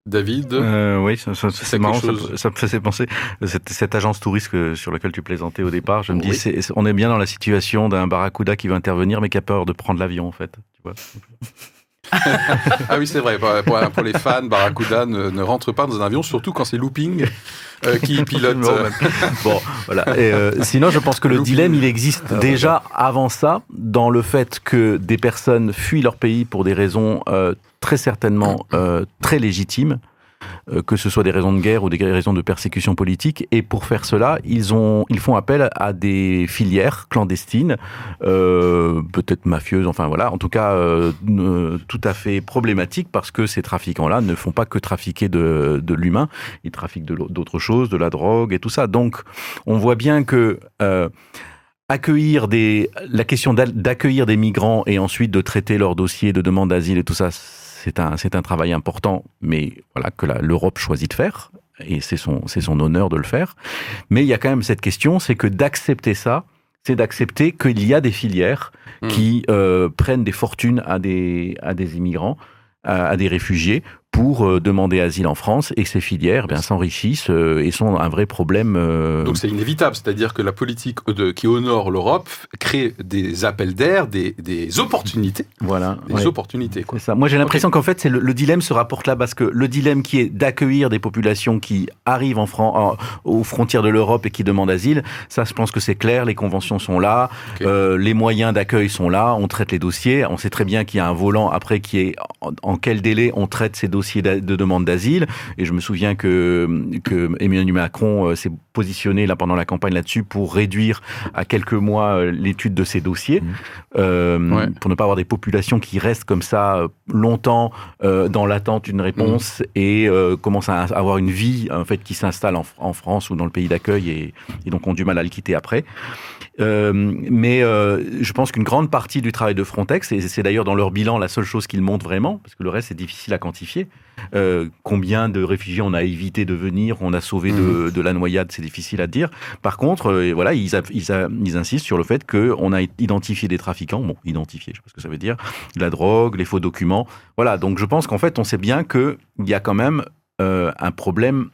David Euh, oui, ça- ça- C'est marrant, ça, ça me faisait penser, cette, cette agence touriste que- sur laquelle tu plaisantais au départ, je me dis, Oui. c'est- c'est- on est bien dans la situation d'un barracuda qui veut intervenir mais qui a peur de prendre l'avion en fait. Tu vois? <laughs> Ah oui, c'est vrai. Pour, les fans, Barracuda ne, ne rentre pas dans un avion, surtout quand c'est Looping euh, qui <laughs> pilote. Bon, voilà. Et, euh, sinon, je pense que le Looping. dilemme, il existe Ah, déjà avant ça, dans le fait que des personnes fuient leur pays pour des raisons euh, très certainement euh, très légitimes, que ce soit des raisons de guerre ou des raisons de persécution politique. Et pour faire cela, ils, ont, ils font appel à des filières clandestines, euh, peut-être mafieuses, enfin voilà, en tout cas euh, euh, tout à fait problématiques parce que ces trafiquants-là ne font pas que trafiquer de, l'humain, ils trafiquent d'autres choses, de la drogue et tout ça. Donc, on voit bien que euh, accueillir des, la question d'a- d'accueillir des migrants et ensuite de traiter leurs dossiers de demande d'asile et tout ça, c'est un, c'est un travail important, mais voilà que l'Europe choisit de faire et c'est son, c'est son honneur de le faire. Mais il y a quand même cette question, c'est que d'accepter ça, c'est d'accepter qu'il y a des filières Hmm. qui euh, prennent des fortunes à des, à des immigrants, à, à des réfugiés, pour euh, demander asile en France et que ces filières eh bien s'enrichissent euh, et sont un vrai problème. euh, Donc c'est inévitable, c'est-à-dire que la politique de- qui honore l'Europe crée des appels d'air, des, des opportunités, voilà. des ouais. opportunités. Quoi. Ça. Moi, j'ai l'impression qu'en fait, c'est le, le dilemme se rapporte là parce que le dilemme qui est d'accueillir des populations qui arrivent en Fran- en- aux frontières de l'Europe et qui demandent asile, ça, je pense que c'est clair. Les conventions sont là, euh, les moyens d'accueil sont là. On traite les dossiers. On sait très bien qu'il y a un volant après qui est en, en quel délai on traite ces dossiers d'a- de demande d'asile. Et je me souviens que que Emmanuel Macron euh, s'est positionné là pendant la campagne là-dessus pour réduire à quelques mois euh, l'étude de ces dossiers, Mhm. euh, Ouais. pour ne pas avoir des populations qui restent comme ça longtemps euh, dans l'attente d'une réponse et euh, commencent à avoir une vie en fait qui s'installe en, en France ou dans le pays d'accueil et, et donc ont du mal à le quitter après. Mais je pense qu'une grande partie du travail de Frontex, et c'est d'ailleurs dans leur bilan la seule chose qu'ils montrent vraiment, parce que le reste c'est difficile à quantifier, euh, combien de réfugiés on a évité de venir, on a sauvé de, de la noyade, c'est difficile à dire. Par contre, euh, voilà, ils, a- ils, a- ils insistent sur le fait qu'on a identifié des trafiquants, bon, identifié, je sais pas ce que ça veut dire, de la drogue, les faux documents. Voilà, donc je pense qu'en fait, on sait bien qu'il y a quand même euh, un problème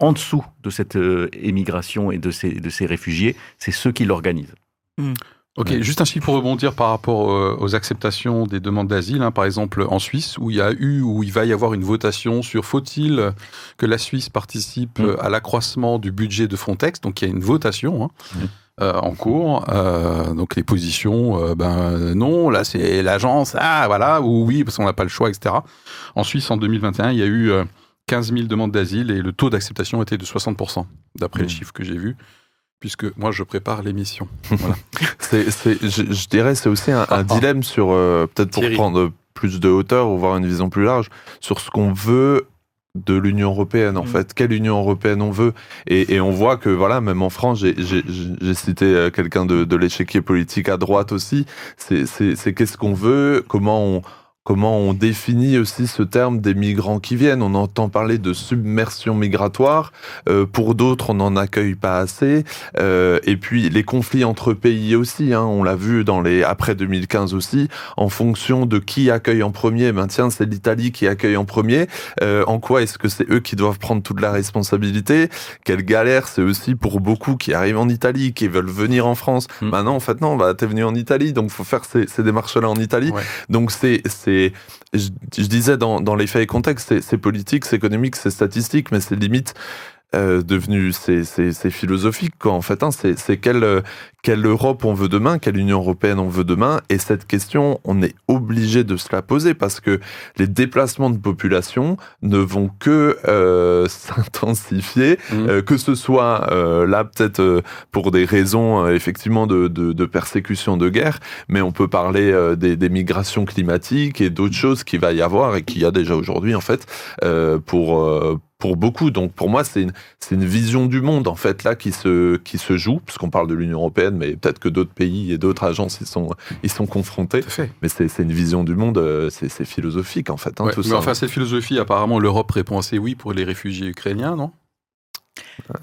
en dessous de cette émigration et de ces, de ces réfugiés, c'est ceux qui l'organisent. Ok, Ouais. juste un chiffre pour rebondir par rapport euh, aux acceptations des demandes d'asile, hein, par exemple en Suisse, où il y a eu, où il va y avoir une votation sur faut-il que la Suisse participe Mm. euh, à l'accroissement du budget de Frontex, donc il y a une votation. hein, Mm. euh, en cours, Euh, donc les positions, euh, ben non, là c'est l'agence, ah voilà, ou oui parce qu'on n'a pas le choix, etc. En Suisse en 2021, il y a eu euh, 15 000 demandes d'asile et le taux d'acceptation était de 60%, d'après les Mm. chiffres que j'ai vus, puisque moi je prépare l'émission. <laughs> C'est, c'est, je, je dirais, c'est aussi un, un dilemme sur, euh, peut-être pour Thierry. prendre plus de hauteur ou voir une vision plus large, sur ce qu'on veut de l'Union européenne, en Mm. fait. Quelle Union européenne on veut et, et on voit que, voilà, même en France, j'ai, cité euh, quelqu'un de, de l'échiquier politique à droite aussi, c'est qu'est-ce qu'on veut, comment on comment on définit aussi ce terme des migrants qui viennent? On entend parler de submersion migratoire. Euh, pour d'autres, on n'en accueille pas assez. Euh, et puis les conflits entre pays aussi. Hein, on l'a vu dans les après 2015 aussi. En fonction de qui accueille en premier, ben tiens, c'est l'Italie qui accueille en premier. Euh, en quoi est-ce que c'est eux qui doivent prendre toute la responsabilité? Quelle galère c'est aussi pour beaucoup qui arrivent en Italie, qui veulent venir en France. Maintenant, en fait, non, bah, t'es venu en Italie, donc faut faire ces, ces démarches-là en Italie. Ouais. Donc c'est, je, disais dans, les faits et contextes, c'est politique, c'est économique, c'est statistique, mais c'est limite euh, devenu, c'est, c'est, c'est philosophique quoi. En fait, hein, c'est, c'est quelle, euh, quelle Europe on veut demain, quelle Union européenne on veut demain, et cette question, on est obligé de se la poser parce que les déplacements de population ne vont que euh, <laughs> s'intensifier, Mm. euh, que ce soit là peut-être pour des raisons effectivement de, de, de persécution de guerre, mais on peut parler des, des migrations climatiques et d'autres choses qu'il va y avoir et qu'il y a déjà aujourd'hui en fait pour pour beaucoup. Donc pour moi c'est une c'est une vision du monde en fait là qui se qui se joue puisqu'on parle de l'Union européenne, mais peut-être que d'autres pays et d'autres agences ils sont ils sont confrontés. Tout à fait. Mais c'est c'est une vision du monde, euh, c'est c'est philosophique en fait hein, Ouais, tout mais ça. enfin, cette philosophie, apparemment, l'Europe répond assez oui pour les réfugiés ukrainiens, non?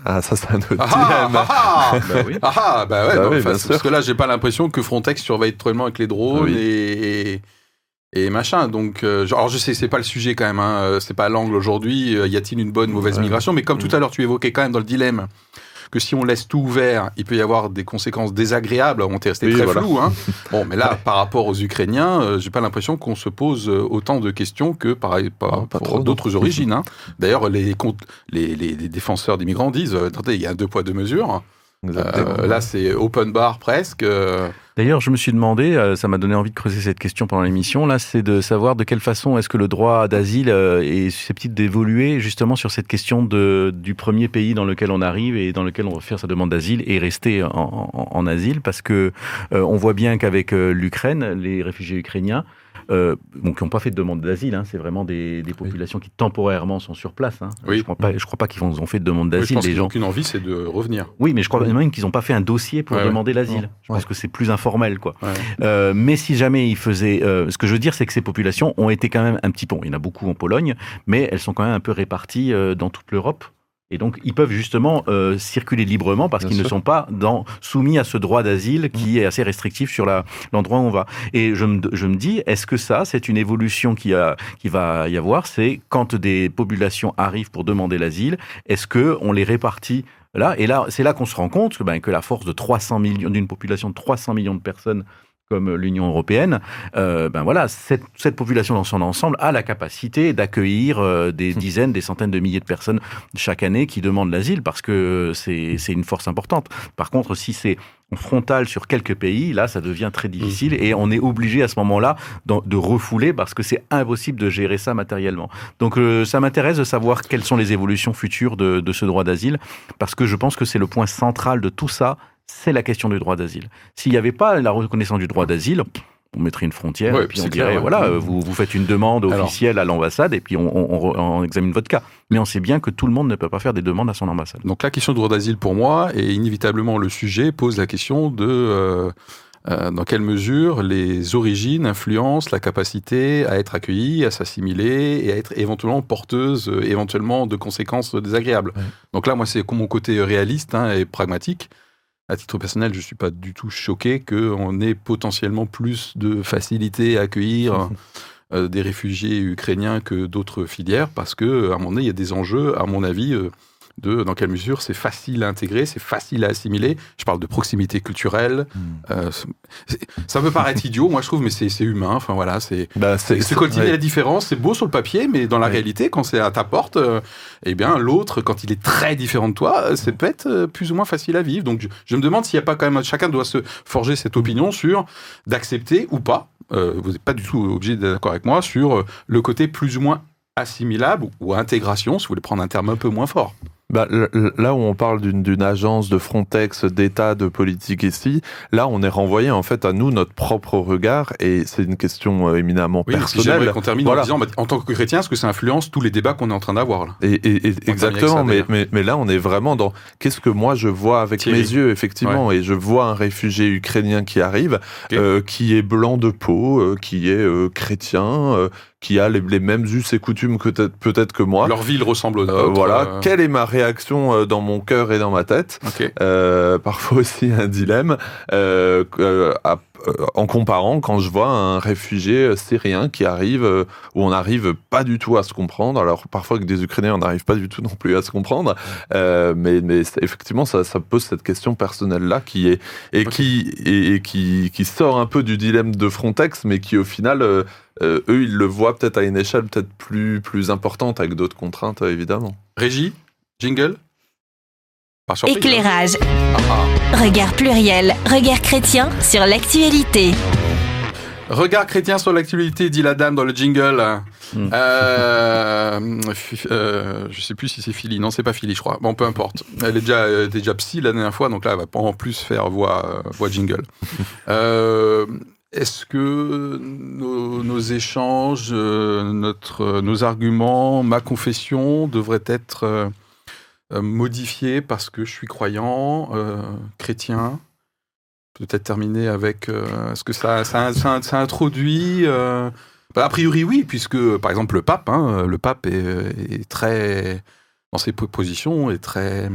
Ah ça c'est un autre Ah ah, dilemme. ah, ah <laughs> Bah oui. Ah ah, bah ouais, Bah oui, enfin, parce sûr. que là, j'ai pas l'impression que Frontex surveille totalement avec les drones Oui. et, et, et machin. Donc, euh, genre, alors je sais, c'est pas le sujet quand même, hein, euh, c'est pas l'angle aujourd'hui. euh, Y a-t-il une bonne, mauvaise Ouais. migration? Mais comme Mm. tout à l'heure, tu évoquais quand même dans le dilemme que si on laisse tout ouvert, il peut y avoir des conséquences désagréables. On t'est resté Oui, très voilà. flou. Hein. <laughs> Bon, mais là, par rapport aux Ukrainiens, euh, j'ai pas l'impression qu'on se pose autant de questions que par, par Non, pas pour d'autres origines. Hein. D'ailleurs, les, défenseurs des migrants disent attendez, il y a un deux poids deux mesures. Euh, là, c'est open bar presque. D'ailleurs, je me suis demandé, euh, ça m'a donné envie de creuser cette question pendant l'émission, là, c'est de savoir de quelle façon est-ce que le droit d'asile euh, est susceptible d'évoluer justement sur cette question de, du premier pays dans lequel on arrive et dans lequel on va faire sa demande d'asile et rester en, asile, parce que euh, on voit bien qu'avec l'Ukraine, les réfugiés ukrainiens, euh, bon, qui n'ont pas fait de demande d'asile, hein, c'est vraiment des, des populations qui temporairement sont sur place. Hein. Oui. Je crois pas, je crois pas qu'ils ont ont fait de demande oui, je d'asile, pense les qu'ils n'ont gens. aucune envie, c'est de revenir. Oui, mais je crois même qu'ils n'ont pas fait un dossier pour Ouais, ouais. demander l'asile. Je pense que c'est plus informel, quoi. Ouais. Euh, mais si jamais ils faisaient, euh, ce que je veux dire, c'est que ces populations ont été quand même un petit peu. Il y en a beaucoup en Pologne, mais elles sont quand même un peu réparties euh, dans toute l'Europe. Et donc, ils peuvent justement euh, circuler librement parce qu'ils ne sont pas dans, soumis à ce droit d'asile qui est assez restrictif sur l'endroit où on va. Et je me, je me dis, est-ce que ça, c'est une évolution qui, a, qui va y avoir? C'est quand des populations arrivent pour demander l'asile, est-ce que on les répartit là? Et là, c'est là qu'on se rend compte que, ben, que la force de 300 millions, d'une population de 300 millions de personnes comme l'Union européenne, euh, ben voilà, cette, cette population dans son ensemble a la capacité d'accueillir euh, des dizaines, des centaines de milliers de personnes chaque année qui demandent l'asile parce que c'est c'est une force importante. Par contre, si c'est frontal sur quelques pays, là, ça devient très difficile et on est obligé à ce moment-là de refouler parce que c'est impossible de gérer ça matériellement. Donc, euh, ça m'intéresse de savoir quelles sont les évolutions futures de, de ce droit d'asile parce que je pense que c'est le point central de tout ça, c'est la question du droit d'asile. S'il n'y avait pas la reconnaissance du droit d'asile, on mettrait une frontière Ouais, et puis on dirait, clair, voilà, euh, vous, vous faites une demande Alors. officielle à l'ambassade et puis on, on- on- on examine votre cas. Mais on sait bien que tout le monde ne peut pas faire des demandes à son ambassade. Donc la question du droit d'asile pour moi, et inévitablement le sujet, pose la question de euh, euh, dans quelle mesure les origines influencent la capacité à être accueilli, à s'assimiler et à être éventuellement porteuse, euh, éventuellement de conséquences désagréables. Ouais. Donc là, moi, c'est mon côté réaliste hein, et pragmatique. À titre personnel, je suis pas du tout choqué qu'on ait potentiellement plus de facilité à accueillir <laughs> euh, des réfugiés ukrainiens que d'autres filières, parce que à un moment donné, il y a des enjeux, à mon avis, euh, de dans quelle mesure c'est facile à intégrer, c'est facile à assimiler. Je parle de proximité culturelle. euh, c'est- ça peut paraître idiot, moi je trouve, mais c'est humain. Enfin voilà, c'est Bah, cultiver ouais. la différence, c'est beau sur le papier, mais dans la Ouais. réalité, quand c'est à ta porte, euh, eh bien l'autre, quand il est très différent de toi, euh, c'est peut-être euh, plus ou moins facile à vivre. Donc je, je me demande s'il n'y a pas quand même chacun doit se forger cette opinion sur d'accepter ou pas. euh, vous n'êtes pas du tout obligé d'être d'accord avec moi sur euh, le côté plus ou moins assimilable ou intégration, si vous voulez prendre un terme un peu moins fort. Bah, là où on parle d'une agence de Frontex, d'État, de politique ici, là on est renvoyé en fait à nous notre propre regard et c'est une question euh, éminemment Oui, personnelle. qu'on termine Voilà. en disant, bah, en tant que chrétien, est-ce que ça influence tous les débats qu'on est en train d'avoir là? Et, et- et- exactement, ça, mais, mais, mais là on est vraiment dans qu'est-ce que moi je vois avec Thierry. mes yeux effectivement, et je vois un réfugié ukrainien qui arrive, euh, qui est blanc de peau, euh, qui est euh, chrétien, euh, qui a les, les mêmes us et coutumes que peut-être que moi. Leur ville ressemble aux Euh, nôtres. voilà, euh, quelle est ma réaction euh, dans mon cœur et dans ma tête? Euh, Parfois aussi un dilemme euh, euh, à- euh, en comparant quand je vois un réfugié euh, syrien qui arrive euh, où on n'arrive pas du tout à se comprendre. Alors parfois avec des Ukrainiens on n'arrive pas du tout non plus à se comprendre, Euh, mais, effectivement ça, ça pose cette question personnelle là qui est et qui et, et qui, qui sort un peu du dilemme de Frontex, mais qui au final euh, euh, eux ils le voient peut-être à une échelle peut-être plus plus importante avec d'autres contraintes euh, évidemment. Régie, jingle? Hein. Éclairage. Ah, ah. Regard pluriel. Regard chrétien sur l'actualité. Regard chrétien sur l'actualité, dit la dame dans le jingle. Mm. Euh, euh, je sais plus si c'est Philly. Non, c'est pas Philly, je crois. Bon, peu importe. Elle est déjà, elle était déjà psy la dernière fois, donc là, elle va pas en plus faire voix, euh, voix jingle. <laughs> Euh, Est-ce que nos, nos échanges, euh, notre, euh, nos arguments, ma confession devraient être euh, modifiés parce que je suis croyant, euh, chrétien Peut-être terminer avec. euh, Est-ce que ça, ça, ça- introduit. a priori, oui, puisque, par exemple, le pape, hein, le pape est, très. Dans ses positions, est très.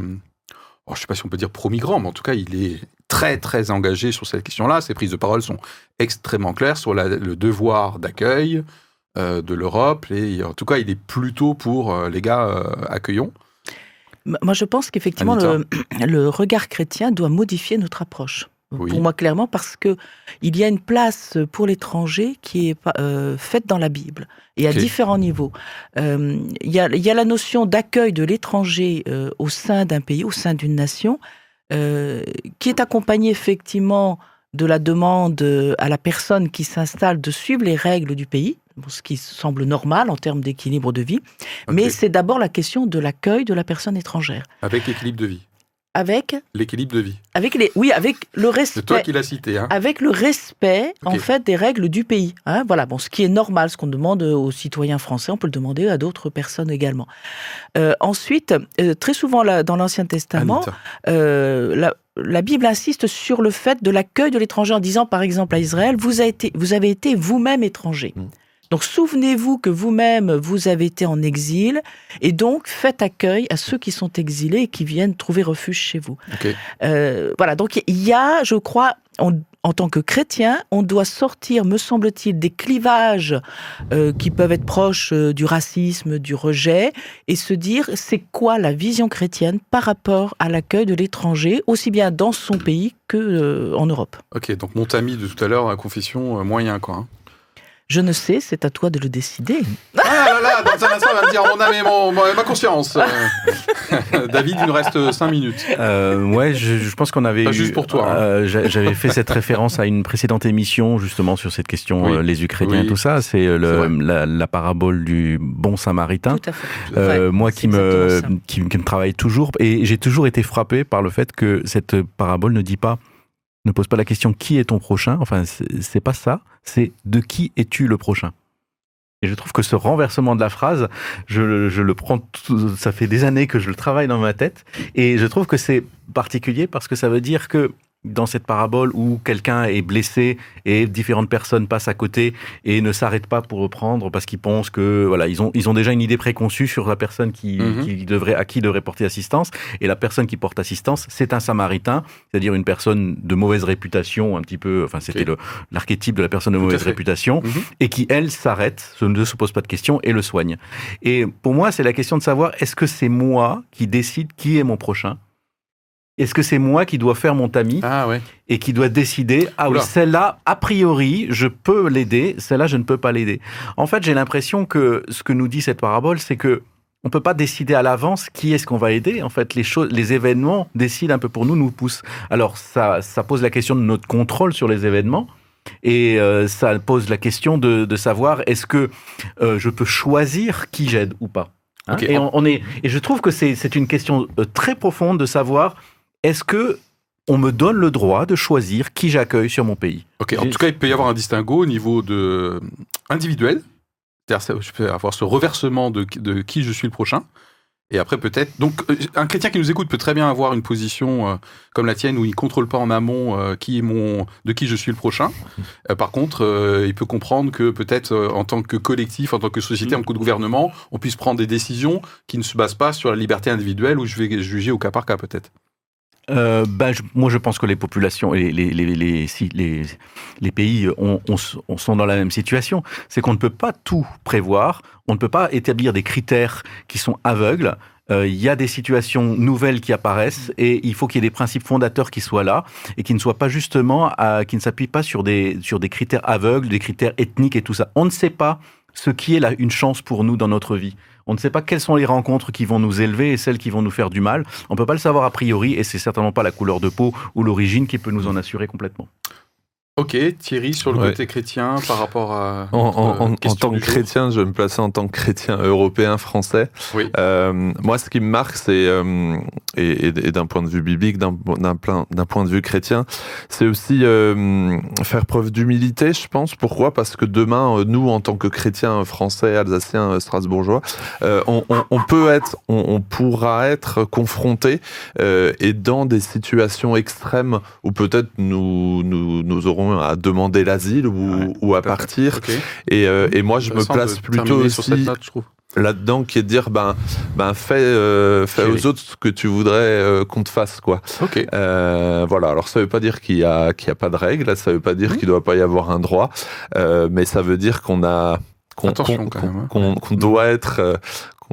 oh, je ne sais pas si on peut dire pro-migrant, mais en tout cas, il est très, très engagé sur cette question-là. Ses prises de parole sont extrêmement claires sur le devoir d'accueil de l'Europe. Et en tout cas, il est plutôt pour les gars euh, accueillons. Moi, je pense qu'effectivement, le, le regard chrétien doit modifier notre approche. Oui. Pour moi, clairement, parce que il y a une place pour l'étranger qui est euh, faite dans la Bible et à différents niveaux. Euh, Il y, a, il y a la notion d'accueil de l'étranger euh, au sein d'un pays, au sein d'une nation, qui est accompagnée effectivement de la demande à la personne qui s'installe de suivre les règles du pays, ce qui semble normal en termes d'équilibre de vie. Mais c'est d'abord la question de l'accueil de la personne étrangère. Avec l'équilibre de vie. Avec, L'équilibre de vie. avec les, oui, avec le respect. C'est toi qui l'as cité. Hein. Avec le respect, en fait, des règles du pays. Hein, voilà, bon, ce qui est normal, ce qu'on demande aux citoyens français, on peut le demander à d'autres personnes également. Euh, ensuite, euh, très souvent là, dans l'Ancien Testament, euh, la, la Bible insiste sur le fait de l'accueil de l'étranger en disant, par exemple, à Israël, vous avez été, vous avez été vous-même étranger. Mm. Donc souvenez-vous que vous-même, vous avez été en exil, et donc faites accueil à ceux qui sont exilés et qui viennent trouver refuge chez vous. Euh, voilà, donc il y a, je crois, on- en tant que chrétien, on doit sortir, me semble-t-il, des clivages euh, qui peuvent être proches euh, du racisme, du rejet, et se dire c'est quoi la vision chrétienne par rapport à l'accueil de l'étranger, aussi bien dans son pays que euh, en Europe. Ok, donc mon ami de tout à l'heure, la confession, moyen quoi. hein. Je ne sais, c'est à toi de le décider. Ah là là, dans un instant, il va me dire mon âme et mon, mon- ma conscience. Euh, <laughs> David, il nous reste 5 minutes. Euh, ouais, je, je pense qu'on avait Pas eu- juste pour toi, hein. euh, j'a- J'avais fait cette référence à une précédente émission justement sur cette question Oui. euh, les Ukrainiens Oui. et tout ça. C'est la, la parabole du bon Samaritain. Tout à fait. Euh, Ouais, moi qui me, qui me travaille toujours et j'ai toujours été frappé par le fait que cette parabole ne dit pas ne pose pas la question qui est ton prochain? Enfin c'est pas ça c'est de qui es-tu le prochain? Et je trouve que ce renversement de la phrase je, le- prends ça fait des années que je le travaille dans ma tête et je trouve que c'est particulier parce que ça veut dire que dans cette parabole où quelqu'un est blessé et différentes personnes passent à côté et ne s'arrêtent pas pour reprendre parce qu'ils pensent que voilà ils ont ils ont déjà une idée préconçue sur la personne qui, Mhm. qui devrait à qui devrait porter assistance. Et la personne qui porte assistance c'est un samaritain c'est-à-dire une personne de mauvaise réputation un petit peu enfin c'était l'archétype de la personne de Tout mauvaise réputation Mhm. et qui elle s'arrête ne se pose pas de questions et le soigne. Et pour moi c'est la question de savoir est-ce que c'est moi qui décide qui est mon prochain? Est-ce que c'est moi qui dois faire mon tamis Ah ouais. et qui doit décider ah oui celle-là a priori je peux l'aider celle-là je ne peux pas l'aider en fait j'ai l'impression que ce que nous dit cette parabole c'est que on peut pas décider à l'avance qui est-ce qu'on va aider. En fait les choses les événements décident un peu pour nous nous poussent. Alors ça ça pose la question de notre contrôle sur les événements et euh, ça pose la question de, de savoir est-ce que euh, je peux choisir qui j'aide ou pas Hein. Et on, on est et je trouve que c'est c'est une question euh, très profonde de savoir est-ce que on me donne le droit de choisir qui j'accueille sur mon pays? Ok, en tout cas, il peut y avoir un distinguo au niveau de individuel. C'est-à-dire, je peux avoir ce reversement de, de qui je suis le prochain. Et après, peut-être. Donc, euh, un chrétien qui nous écoute peut très bien avoir une position euh, comme la tienne où il ne contrôle pas en amont euh, qui est mon, de qui je suis le prochain. <laughs> Euh, par contre, euh, il peut comprendre que peut-être euh, en tant que collectif, en tant que société, en tant que gouvernement, on puisse prendre des décisions qui ne se basent pas sur la liberté individuelle où je vais juger au cas par cas, peut-être. Euh, ben, je- moi, je pense que les populations et les, les, les, les, les, pays ont- ont- sont dans la même situation. C'est qu'on ne peut pas tout prévoir, on ne peut pas établir des critères qui sont aveugles. Euh, Il y a des situations nouvelles qui apparaissent et il faut qu'il y ait des principes fondateurs qui soient là et qui ne soient pas justement, à- qui ne s'appuient pas sur des, sur des critères aveugles, des critères ethniques et tout ça. On ne sait pas ce qui est là une chance pour nous dans notre vie. On ne sait pas quelles sont les rencontres qui vont nous élever et celles qui vont nous faire du mal. On peut pas le savoir a priori et c'est certainement pas la couleur de peau ou l'origine qui peut nous en assurer complètement. Ok, Thierry, sur le Ouais. côté chrétien, par rapport à. En, en- notre, en- euh, tant que chrétien, je vais me placer en tant que chrétien européen français. Oui. Euh, moi, ce qui me marque, c'est euh, et, d'un point de vue biblique, d'un point de vue chrétien, c'est aussi euh, faire preuve d'humilité. Je pense. Pourquoi? Parce que demain, nous, en tant que chrétiens français, alsaciens, strasbourgeois, on, on- on peut être, on, on pourra être confronté euh, et dans des situations extrêmes où peut-être nous, nous nous aurons à demander l'asile ou, Ouais, ou à partir. Et, euh, et moi, je me place plutôt terminer sur cette aussi note, je trouve. là-dedans, qui est de dire, ben, ben fais, euh, fais aux autres ce que tu voudrais euh, qu'on te fasse, quoi. Euh, voilà. Alors, ça veut pas dire qu'il y a qu'il y a pas de règles, ça veut pas dire Mhm. qu'il doit pas y avoir un droit, mais ça veut dire qu'on a qu'on même, hein. doit être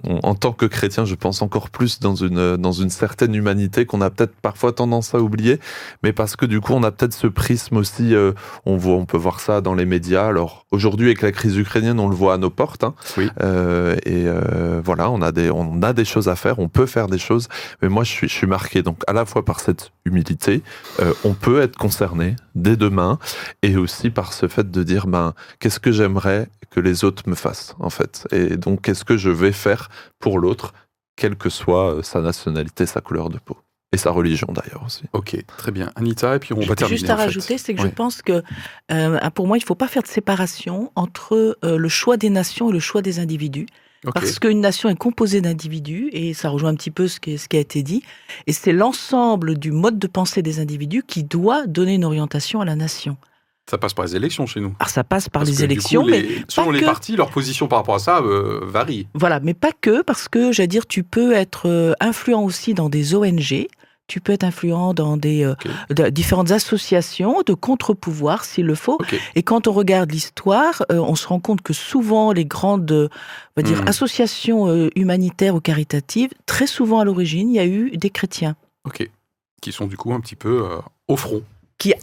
en tant que chrétien, je pense encore plus dans une dans une certaine humanité qu'on a peut-être parfois tendance à oublier, mais parce que du coup, on a peut-être ce prisme aussi. euh, on voit, on peut voir ça dans les médias. Alors aujourd'hui, avec la crise ukrainienne, on le voit à nos portes. hein. Oui. Euh, et euh, voilà, on a des on a des choses à faire, on peut faire des choses. Mais moi, je suis je suis marqué donc à la fois par cette humilité, on peut être concerné dès demain, et aussi par ce fait de dire ben qu'est-ce que j'aimerais que les autres me fassent en fait, et donc qu'est-ce que je vais faire pour l'autre, quelle que soit euh, sa nationalité, sa couleur de peau et sa religion d'ailleurs aussi. Ok, très bien. Anita, et puis on va terminer. Juste à en fait. rajouter, c'est que je pense que euh, pour moi, il ne faut pas faire de séparation entre euh, le choix des nations et le choix des individus. Parce qu'une nation est composée d'individus, et ça rejoint un petit peu ce qui, ce qui a été dit, et c'est l'ensemble du mode de pensée des individus qui doit donner une orientation à la nation. Ça passe par les élections chez nous. Alors ça passe par Parce les que, élections, coup, mais selon les que. partis, leur position par rapport à ça euh, varie. Voilà, mais pas que, parce que, j'allais dire, tu peux être euh, influent aussi dans des ONG, tu peux être influent dans des euh, de- différentes associations de contre-pouvoir, s'il le faut. Et quand on regarde l'histoire, euh, on se rend compte que souvent les grandes on va dire, Hmm. associations humanitaires ou caritatives, très souvent à l'origine, il y a eu des chrétiens Ok. Qui sont du coup un petit peu au front. qui,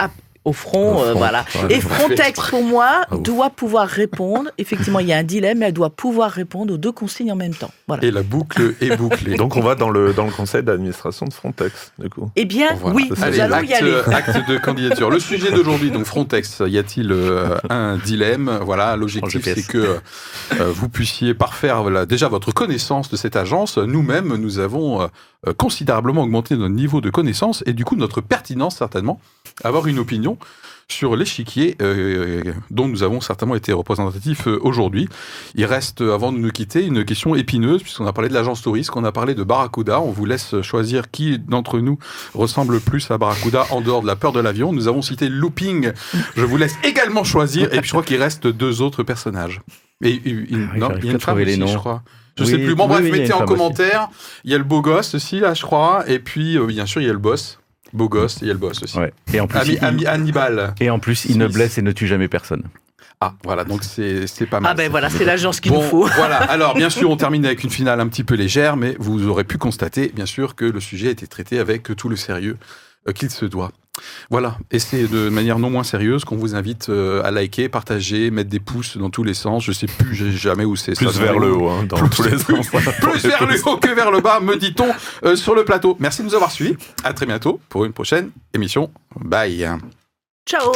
au front, Au euh, voilà. ouais. Et Frontex, pour moi, Ah, doit pouvoir répondre. Effectivement, il y a un dilemme, mais elle doit pouvoir répondre aux deux consignes en même temps. Voilà. Et la boucle est bouclée. Donc on va dans le, dans le conseil d'administration de Frontex, du coup. Eh bien, Voilà. oui, nous Allez, allons y acte, aller. acte de candidature. Le sujet d'aujourd'hui, donc Frontex, y a-t-il euh, un dilemme? Voilà, l'objectif c'est que euh, vous puissiez parfaire voilà, déjà votre connaissance de cette agence. Nous-mêmes, nous avons considérablement augmenté notre niveau de connaissance et du coup notre pertinence certainement, avoir une opinion sur l'échiquier euh, dont nous avons certainement été représentatifs euh, aujourd'hui. Il reste, euh, avant de nous quitter, une question épineuse, puisqu'on a parlé de l'agence touriste, qu'on a parlé de Barracuda. On vous laisse choisir qui d'entre nous ressemble le plus à Barracuda en dehors de la peur de l'avion. Nous avons cité Looping. Je vous laisse également choisir. Et puis je crois qu'il reste deux autres personnages. Et, et- et- Ah non, il y a une femme les noms. je crois. Je Oui, sais plus. Bon, oui, bref, oui, mettez en commentaire. Il y a le beau gosse aussi, là, je crois. Et puis, euh, bien sûr, il y a le boss. Beau gosse, et il y a le boss aussi. Ouais. Et en plus, Ami, il, ami- Hannibal. et en plus, il ne blesse et ne tue jamais personne. Ah, voilà, donc c'est pas mal. Ah ben voilà, c'est l'agence qu'il Bon, nous faut. voilà. <laughs> Alors, bien sûr, on termine avec une finale un petit peu légère, mais vous aurez pu constater, bien sûr, que le sujet a été traité avec tout le sérieux euh, qu'il se doit. Voilà. Et c'est de manière non moins sérieuse qu'on vous invite euh, à liker, partager, mettre des pouces dans tous les sens. Je sais plus j'ai jamais où c'est. Plus ça, vers le haut, hein, dans Plus- tous les <laughs> sens. <laughs> Plus vers le haut que vers le bas, me dit-on euh, sur le plateau. Merci de nous avoir suivis. À très bientôt pour une prochaine émission. Bye. Ciao